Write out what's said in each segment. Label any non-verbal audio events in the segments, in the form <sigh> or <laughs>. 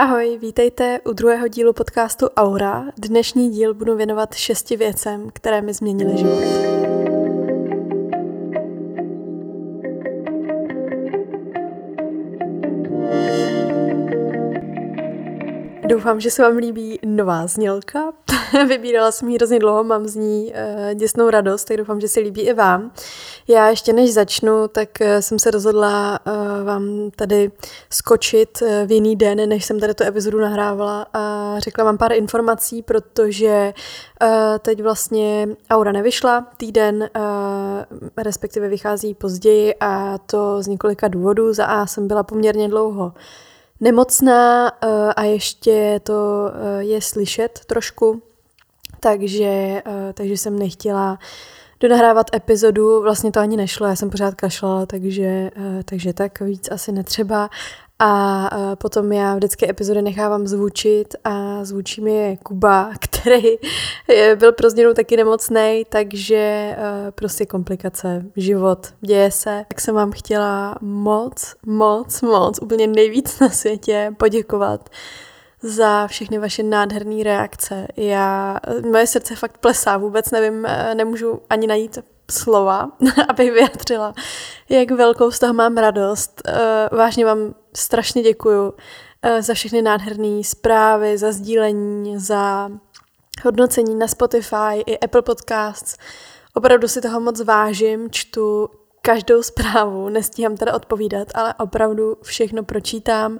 Ahoj, vítejte u druhého dílu podcastu Aura. Dnešní díl budu věnovat šesti věcem, které mi změnily život. Doufám, že se vám líbí nová znělka. <laughs> Vybírala jsem ji hrozně dlouho, mám z ní uh, děsnou radost, tak doufám, že se líbí i vám. Já ještě než začnu, tak uh, jsem se rozhodla uh, vám tady skočit v jiný den, než jsem tady tu epizodu nahrávala a řekla vám pár informací, protože teď vlastně Aura nevyšla týden, respektive vychází později a to z několika důvodů. Za A jsem byla poměrně dlouho nemocná eh, a ještě to eh, je slyšet trošku, takže, eh, takže jsem nechtěla donahrávat epizodu, vlastně to ani nešlo, já jsem pořád kašlala, takže, takže tak víc asi netřeba. A potom já vždycky epizody nechávám zvučit a zvučí mi je Kuba, <laughs> který byl pro změnu taky nemocný, takže prostě komplikace, život, děje se. Tak jsem vám chtěla moc, moc, moc, úplně nejvíc na světě poděkovat za všechny vaše nádherné reakce. Já, moje srdce fakt plesá, vůbec nevím, nemůžu ani najít slova, <laughs> abych vyjadřila, jak velkou z toho mám radost. Vážně vám strašně děkuju eh, za všechny nádherné zprávy, za sdílení, za hodnocení na Spotify i Apple Podcasts. Opravdu si toho moc vážím, čtu každou zprávu, nestíhám teda odpovídat, ale opravdu všechno pročítám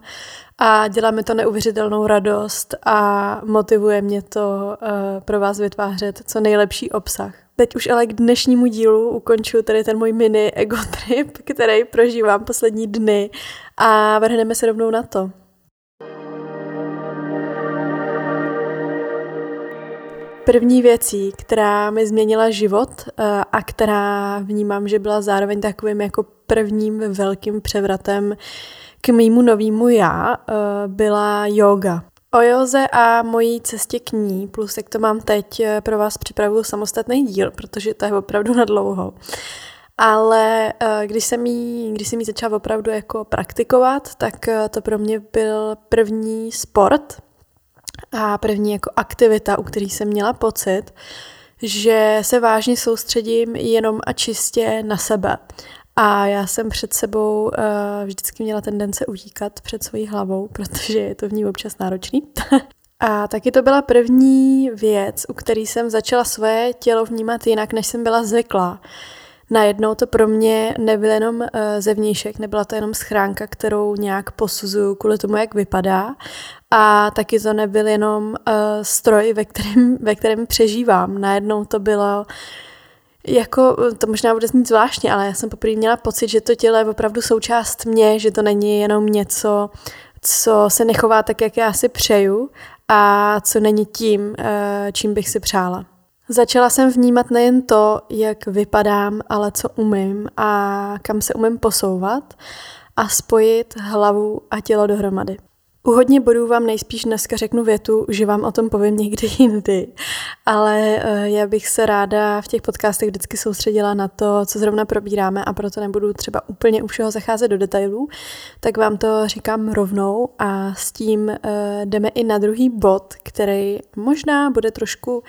a dělá mi to neuvěřitelnou radost a motivuje mě to uh, pro vás vytvářet co nejlepší obsah. Teď už ale k dnešnímu dílu ukončuju tady ten můj mini ego trip, který prožívám poslední dny a vrhneme se rovnou na to. První věcí, která mi změnila život eh, a která vnímám, že byla zároveň takovým jako prvním velkým převratem k mýmu novému já, eh, byla yoga. O józe a mojí cestě k ní, plus jak to mám teď, eh, pro vás připravuju samostatný díl, protože to je opravdu na dlouho. Ale když jsem jí, když jsem jí začala opravdu jako praktikovat, tak to pro mě byl první sport a první jako aktivita, u který jsem měla pocit, že se vážně soustředím jenom a čistě na sebe. A já jsem před sebou uh, vždycky měla tendence utíkat před svojí hlavou, <laughs> protože je to v ní občas náročný. <laughs> a taky to byla první věc, u který jsem začala své tělo vnímat jinak, než jsem byla zvyklá. Najednou to pro mě nebyl jenom uh, zevnějšek, nebyla to jenom schránka, kterou nějak posuzuju kvůli tomu, jak vypadá. A taky to nebyl jenom uh, stroj, ve kterém, ve kterém přežívám. Najednou to bylo jako, to možná bude znít zvláštně, ale já jsem poprvé měla pocit, že to tělo je opravdu součást mě, že to není jenom něco, co se nechová tak, jak já si přeju a co není tím, eh, čím bych si přála. Začala jsem vnímat nejen to, jak vypadám, ale co umím a kam se umím posouvat a spojit hlavu a tělo dohromady. U hodně bodů vám nejspíš dneska řeknu větu, že vám o tom povím někdy <laughs> jindy, ale eh, já bych se ráda v těch podcastech vždycky soustředila na to, co zrovna probíráme a proto nebudu třeba úplně u všeho zacházet do detailů, tak vám to říkám rovnou a s tím uh, jdeme i na druhý bod, který možná bude trošku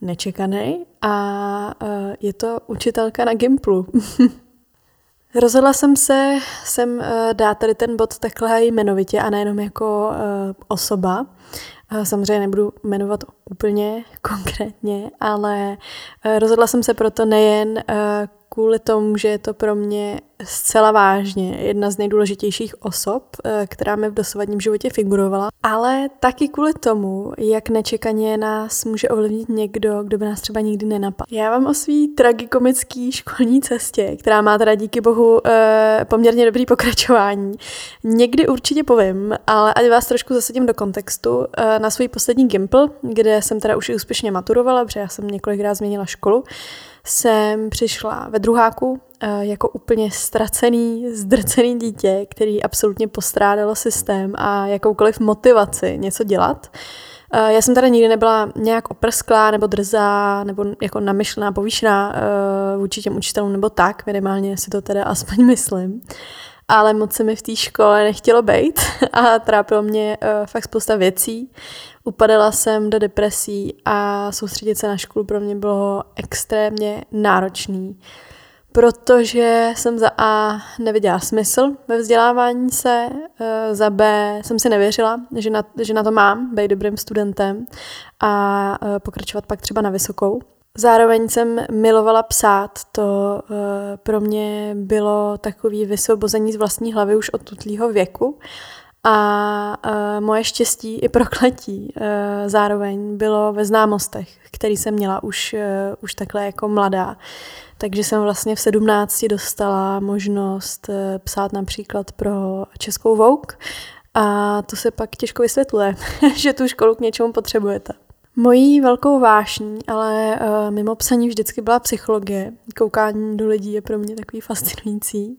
nečekaný a uh, je to učitelka na Gimplu. <laughs> Rozhodla jsem se sem uh, dát tady ten bod takhle jmenovitě a nejenom jako uh, osoba. Samozřejmě nebudu jmenovat úplně <laughs> konkrétně, ale rozhodla jsem se proto nejen kvůli tomu, že je to pro mě zcela vážně jedna z nejdůležitějších osob, eh, která mi v dosavadním životě figurovala, ale taky kvůli tomu, jak nečekaně nás může ovlivnit někdo, kdo by nás třeba nikdy nenapadl. Já vám o svý tragikomický školní cestě, která má teda díky bohu eh, poměrně dobrý pokračování, někdy určitě povím, ale ať vás trošku zasadím do kontextu eh, na svůj poslední Gimple, kde jsem teda už i úspěšně maturovala, protože já jsem několikrát změnila školu, jsem přišla ve druháku jako úplně ztracený, zdrcený dítě, který absolutně postrádalo systém a jakoukoliv motivaci něco dělat. Já jsem tady nikdy nebyla nějak oprsklá nebo drzá nebo jako namyšlená, povýšená eh, vůči těm učitelům nebo tak, minimálně si to teda aspoň myslím. ale moc se mi v té škole nechtělo být a trápilo mě uh, fakt spousta věcí. Upadala jsem do depresí a soustředit se na školu pro mě bylo extrémně náročný, protože jsem za A neviděla smysl ve vzdělávání se, uh, za B jsem si nevěřila, že na, že na to mám, být dobrým studentem a uh, pokračovat pak třeba na vysokou. Zároveň jsem milovala psát, to uh, pro mě bylo takový vysvobození z vlastní hlavy už od tutlýho věku a uh, moje štěstí i prokletí uh, zároveň bylo ve známostech, který jsem měla už, uh, už takhle jako mladá. Takže jsem vlastně v sedmnácti dostala možnost uh, psát například pro Českou Vogue a to se pak těžko vysvětluje, <laughs> že tu školu k něčemu potřebujete. Mojí velkou vášní, ale uh, mimo psaní vždycky byla psychologie. Koukání do lidí je pro mě takový fascinující.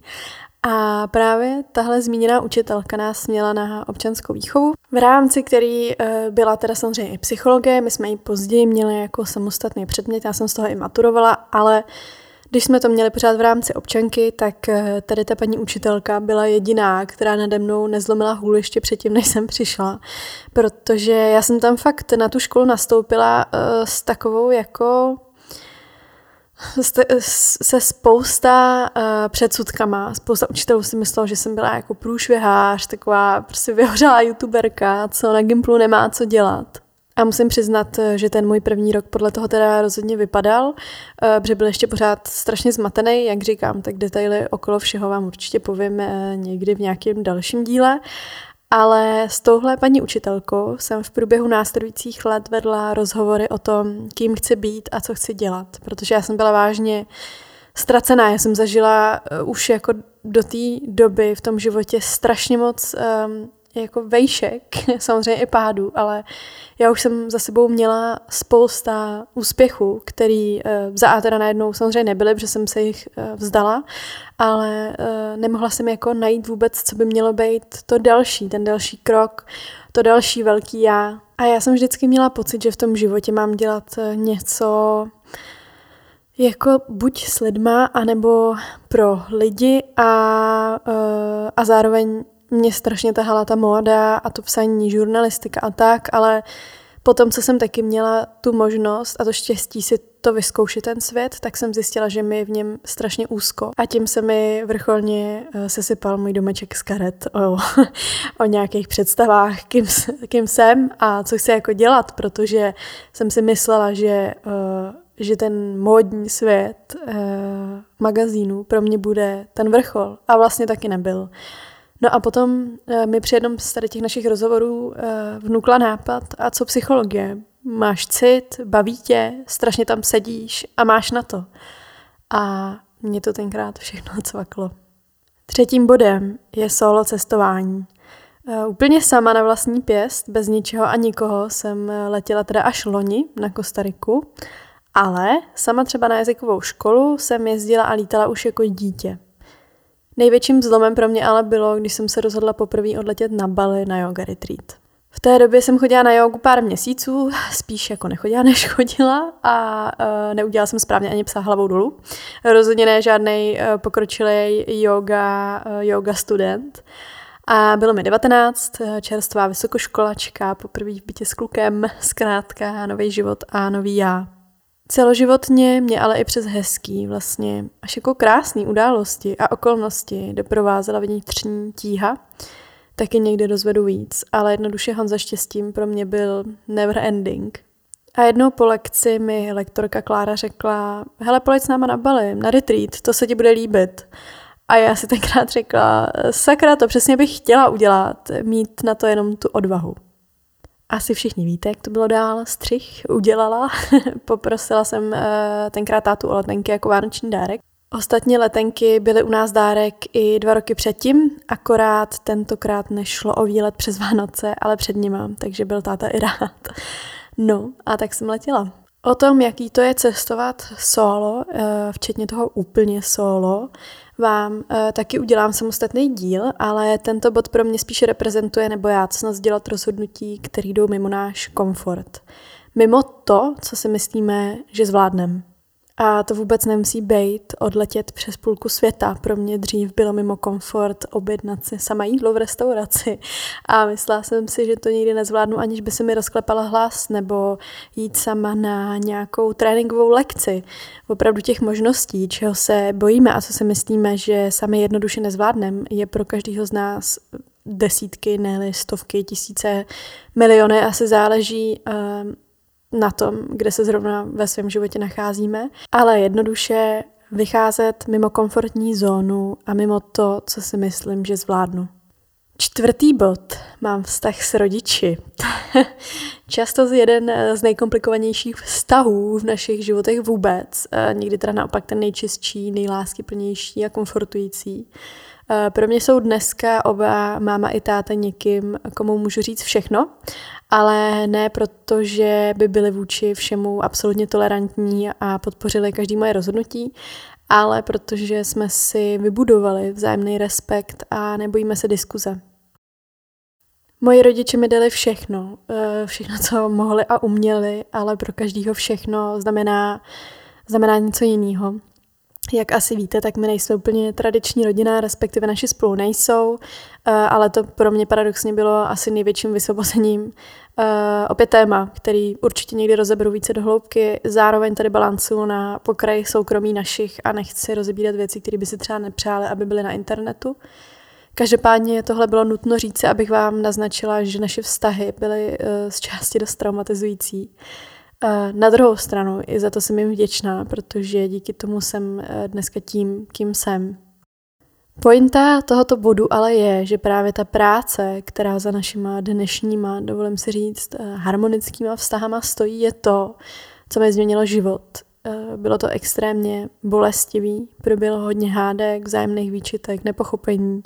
A právě tahle zmíněná učitelka nás měla na občanskou výchovu, v rámci který uh, byla teda samozřejmě i psychologie, my jsme ji později měli jako samostatný předmět, já jsem z toho i maturovala, ale když jsme to měli pořád v rámci občanky, tak eh, tady ta paní učitelka byla jediná, která nade mnou nezlomila hůl ještě předtím, než jsem přišla. Protože já jsem tam fakt na tu školu nastoupila uh, s takovou jako se spousta uh, předsudkama. Spousta učitelů si myslelo, že jsem byla jako průšvihář, taková prostě vyhořelá youtuberka, co na Gimplu nemá co dělat. A musím přiznat, že ten můj první rok podle toho teda rozhodně vypadal, eh, protože byl ještě pořád strašně zmatený, jak říkám, tak detaily okolo všeho vám určitě povím eh, někdy v nějakém dalším díle. Ale s touhle paní učitelkou jsem v průběhu následujících let vedla rozhovory o tom, kým chci být a co chci dělat, protože já jsem byla vážně ztracená. Já jsem zažila eh, už jako do té doby v tom životě strašně moc um, jako vejšek, <laughs> samozřejmě i pádu, ale já už jsem za sebou měla spousta úspěchů, který uh, za A teda najednou samozřejmě nebyly, protože jsem se jich uh, vzdala, ale uh, nemohla jsem jako najít vůbec, co by mělo být to další, ten další krok, to další velký já. A já jsem vždycky měla pocit, že v tom životě mám dělat něco jako buď s lidma, anebo pro lidi a, a zároveň mě strašně tahala ta móda a to psaní, žurnalistika a tak, ale potom, co jsem taky měla tu možnost a to štěstí si to vyzkoušet ten svět, tak jsem zjistila, že mi je v něm strašně úzko. A tím se mi vrcholně eh, sesypal můj domeček z karet o, <laughs> o nějakých představách, kým, kým jsem a co chci jako dělat, protože jsem si myslela, že, uh, že ten módní svět uh, magazínu pro mě bude ten vrchol. A vlastně taky nebyl. No a potom uh, mi při jednom z tady těch našich rozhovorů uh, vnukla nápad, a co psychologie? Máš cit, baví tě, strašně tam sedíš a máš na to. A mě to tenkrát všechno <laughs> cvaklo. Třetím bodem je solo cestování. Uh, úplně sama na vlastní pěst, bez ničeho a nikoho, jsem letěla teda až loni na Kostariku, ale sama třeba na jazykovou školu jsem jezdila a lítala už jako dítě. Největším zlomem pro mě ale bylo, když jsem se rozhodla poprvé odletět na Bali na yoga retreat. V té době jsem chodila na jogu pár měsíců, spíš jako nechodila, <laughs> než chodila a uh, neudělala jsem správně ani psa hlavou dolů. Rozhodně ne žádný uh, pokročilý yoga, uh, yoga student. A bylo mi 19, čerstvá vysokoškolačka, poprvé v bytě s klukem, zkrátka nový život a nový já. Celoživotně mě ale i přes hezký, vlastně až jako krásný události a okolnosti doprovázela vnitřní tíha. Taky někdy rozvedu víc, ale jednoduše Honza štěstím pro mě byl never ending. A jednou po lekci mi lektorka Klára řekla, hele, pojď s náma na Bali, na retreat, to se ti bude líbit. A já si tenkrát řekla, sakra, to přesně bych chtěla udělat, mít na to jenom tu odvahu. Asi všichni víte, jak to bylo dál. Střih udělala. <laughs> Poprosila jsem uh, tenkrát tátu o letenky jako vánoční dárek. Ostatní letenky byly u nás dárek i dva roky předtím, akorát tentokrát nešlo o výlet přes Vánoce, ale před nima, takže byl táta i rád. <laughs> No a tak jsem letěla. O tom, jaký to je cestovat solo, eh, včetně toho úplně solo, vám uh, taky udělám samostatný díl, ale tento bod pro mě spíše reprezentuje, nebo já snad dělat rozhodnutí, které jdou mimo náš komfort. Mimo to, co si myslíme, že zvládneme. A to vůbec nemusí být odletět přes půlku světa. Pro mě dřív bylo mimo komfort objednat si sama jídlo v restauraci. A myslela jsem si, že to nikdy nezvládnu, aniž by se mi rozklepala hlas, nebo jít sama na nějakou tréninkovou lekci. Opravdu těch možností, čeho se bojíme a co si myslíme, že sami jednoduše nezvládneme, je pro každého z nás desítky, ne stovky, tisíce, miliony. Asi záleží uh, na tom, kde se zrovna ve svém životě nacházíme, ale jednoduše vycházet mimo komfortní zónu a mimo to, co si myslím, že zvládnu. Čtvrtý bod. Mám vztah s rodiči. <laughs> Často jeden z nejkomplikovanějších vztahů v našich životech vůbec. Někdy teda naopak ten nejčistší, nejláskyplnější a komfortující. Pro mě jsou dneska oba máma i táta někým, komu můžu říct všechno ale ne proto, že by byli vůči všemu absolutně tolerantní a podpořili každý moje rozhodnutí, ale protože jsme si vybudovali vzájemný respekt a nebojíme se diskuze. Moji rodiče mi dali všechno, eh, všechno, co mohli a uměli, ale pro každýho všechno znamená, znamená něco jiného. Jak asi víte, tak my nejsme úplně tradiční rodina, respektive naši spolu nejsou, eh, ale to pro mě paradoxně bylo asi největším vysvobozením. Eh, opět téma, který určitě někdy rozeberu více do hloubky, zároveň tady balancu na pokraji soukromí našich a nechci rozebírat věci, které by si třeba nepřáli, aby byly na internetu. Každopádně tohle bylo nutno říct, abych vám naznačila, že naše vztahy byly uh, z části dost traumatizující. Na druhou stranu, i za to jsem jim vděčná, protože díky tomu jsem eh, dneska tím, kým jsem. Pointa tohoto bodu ale je, že právě ta práce, která za našima dnešníma, dovolím si říct, eh, harmonickýma vztahama stojí, je to, co mi změnilo život. Eh, bylo to extrémně bolestivý, proběhlo hodně hádek, vzájemných výčitek, nepochopení,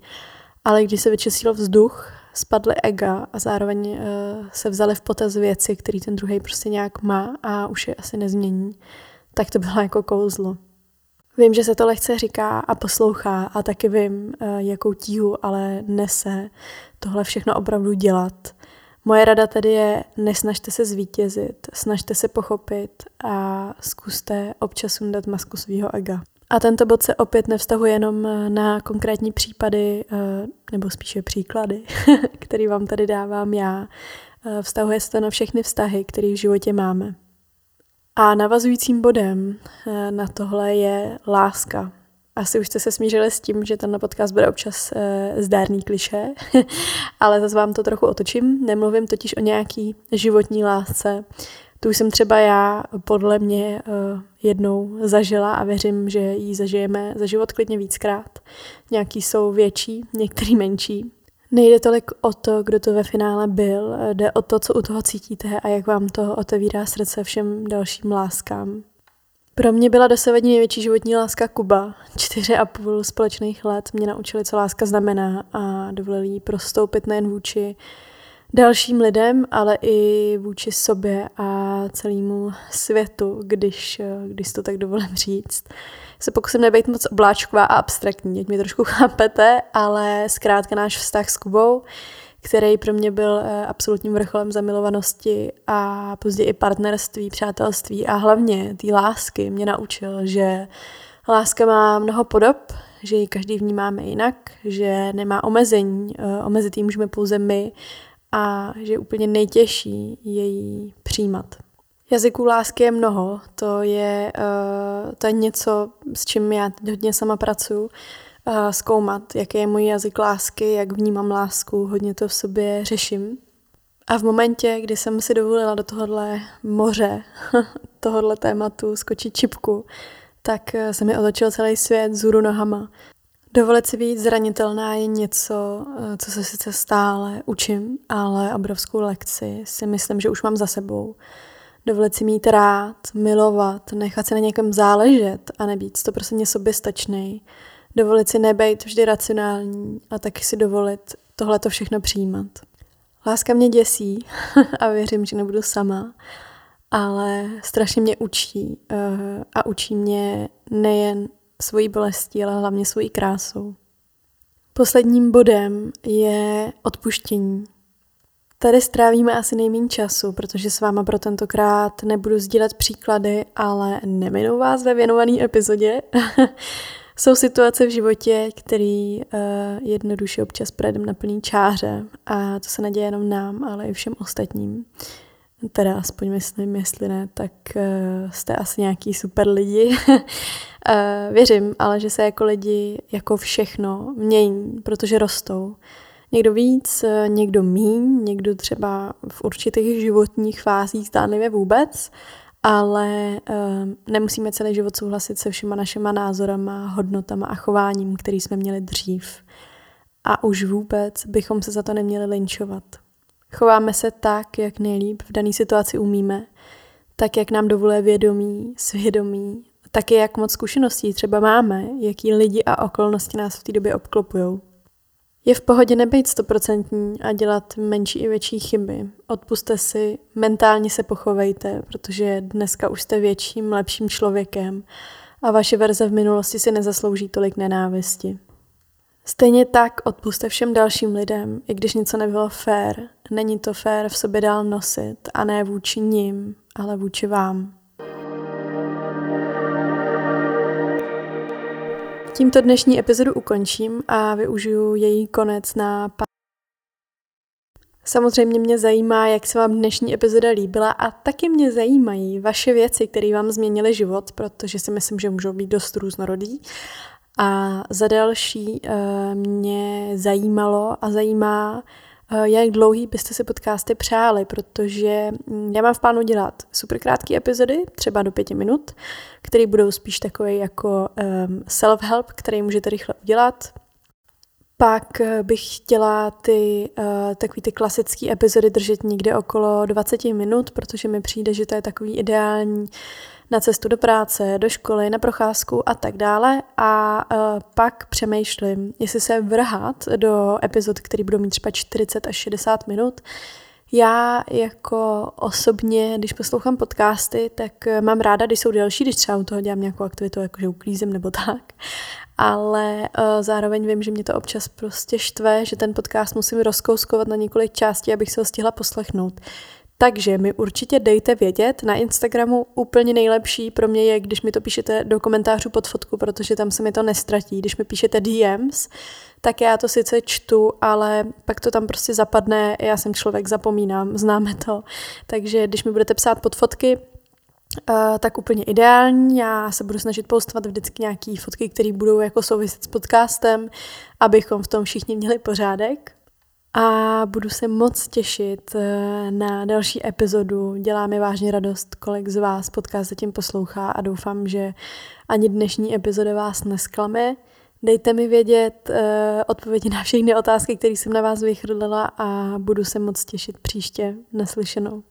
ale když se vyčistil vzduch, spadly ega a zároveň uh, se vzali v potaz věci, který ten druhý prostě nějak má a už je asi nezmění, tak to bylo jako kouzlo. Vím, že se to lehce říká a poslouchá a taky vím, uh, jakou tíhu ale nese tohle všechno opravdu dělat. Moje rada tedy je, nesnažte se zvítězit, snažte se pochopit a zkuste občas sundat masku svého ega. A tento bod se opět nevztahuje jenom eh, na konkrétní případy, eh, nebo spíše příklady, <laughs> který vám tady dávám já. Eh, vztahuje se to na všechny vztahy, které v životě máme. A navazujícím bodem na tohle je láska. Asi už jste se smířili s tím, že ten podcast bude občas zdárný kliše, <laughs> ale zase vám to trochu otočím. Nemluvím totiž o nějaký životní lásce, tu jsem třeba já podle mě uh, jednou zažila a věřím, že ji zažijeme za život klidně víckrát. Nějaký jsou větší, některý menší. Nejde tolik o to, kdo to ve finále byl, jde o to, co u toho cítíte a jak vám to otevírá srdce všem dalším láskám. Pro mě byla dosavadní největší životní láska Kuba. Čtyři a půl společných let mě naučili, co láska znamená a dovolili jí prostoupit nejen vůči dalším lidem, ale i vůči sobě a celému světu, když, když to tak dovolím říct. Se pokusím nebejt moc obláčková a abstraktní, jak mi trošku <laughs> chápete, ale zkrátka náš vztah s Kubou, který pro mě byl eh, absolutním vrcholem zamilovanosti a později i partnerství, přátelství a hlavně té lásky mě naučil, že láska má mnoho podob, že ji každý vnímáme jinak, že nemá omezení, eh, omezit ji můžeme pouze my a že je úplně nejtěžší její přijímat. Jazyků lásky je mnoho, to je, uh, to je něco, s čím já hodně sama pracuji, uh, zkoumat, jaký je můj jazyk lásky, jak vnímám lásku, hodně to v sobě řeším. A v momentě, kdy jsem si dovolila do tohohle moře, <laughs> tohohle tématu skočit čipku, tak eh, se mi otočil celý svět zůru nohama. Dovolit si být zranitelná je něco, eh, co se sice stále učím, ale obrovskou lekci si myslím, že už mám za sebou. Dovolit si mít rád, milovat, nechat se na někom záležet a nebýt to prostě soběstačný. Dovolit si nebejt vždy racionální a taky si dovolit tohle to všechno přijímat. Láska mě děsí <laughs> a věřím, že nebudu sama, ale strašně mě učí eh, a učí mě nejen svojí bolestí, ale hlavně svojí krásou. Posledním bodem je odpuštění. Tady strávíme asi nejméně času, protože s váma pro tentokrát nebudu sdílet příklady, ale neminou vás ve věnované epizodě. <laughs> Jsou situace v životě, které uh, jednoduše občas projedeme na plný čáře a to se neděje jenom nám, ale i všem ostatním. Teda aspoň myslím, jestli ne, tak uh, jste asi nějaký super lidi. uh, <laughs> věřím, ale že se jako lidi, jako všechno, mění, protože rostou. Někdo víc, někdo míň, někdo třeba v určitých životních fázích zdánlivě vůbec, ale nemusíme celý život souhlasit se všema našima názorama, hodnotama a chováním, který jsme měli dřív. A už vůbec bychom se za to neměli linčovat. Chováme se tak, jak nejlíp v dané situaci umíme, tak, jak nám dovoluje vědomí, svědomí, taky jak moc zkušeností třeba máme, jaký lidi a okolnosti nás v té době obklopují. Je v pohodě nebejt stoprocentní a dělat menší i větší chyby. Odpuste si, mentálně se pochovejte, protože dneska už jste větším, lepším člověkem a vaše verze v minulosti si nezaslouží tolik nenávisti. Stejně tak odpuste všem dalším lidem, i když něco nebylo fér. Není to fér v sobě dál nosit a ne vůči ním, ale vůči vám. Tímto dnešní epizodu ukončím a využiju její konec na Samozřejmě mě zajímá, jak se vám dnešní epizoda líbila a taky mě zajímají vaše věci, které vám změnily život, protože si myslím, že můžou být dost různorodý. A za další uh, mě zajímalo a zajímá, uh, jak dlouhý byste si podcasty přáli, protože mm, já mám v plánu dělat super krátké epizody, třeba do pěti minut, které budou spíš takové jako um, self-help, který můžete rychle udělat. Pak eh, bych chtěla ty uh, takový ty klasické epizody držet někde okolo 20 minut, protože mi přijde, že to je takový ideální na cestu do práce, do školy, na procházku a tak dále. A uh, pak přemýšlím, jestli se vrhat do epizod, které budou mít třeba 40 až 60 minut, já jako osobně, když poslouchám podcasty, tak eh, mám ráda, když jsou delší, když třeba u toho dělám nějakou aktivitu, jakože uklízím nebo tak. Ale uh, zároveň vím, že mě to občas prostě štve, že ten podcast musím rozkouskovat na několik částí, abych se ho stihla poslechnout. Takže mi určitě dejte vědět. Na Instagramu úplně nejlepší pro mě je, když mi to píšete do komentářů pod fotku, protože tam se mi to nestratí. Když mi píšete DMs, tak já to sice čtu, ale pak to tam prostě zapadne. Já jsem člověk, zapomínám, známe to. Takže když mi budete psát pod fotky, Uh, tak úplně ideální. Já se budu snažit postovat vždycky nějaké fotky, které budou jako souviset s podcastem, abychom v tom všichni měli pořádek a budu se moc těšit eh, na další epizodu. Dělá mi vážně radost, kolik z vás podcast zatím poslouchá a doufám, že ani dnešní epizoda vás nesklame. Dejte mi vědět uh, odpovědi na všechny otázky, které jsem na vás vychrlila a budu se moc těšit příště naslyšenou.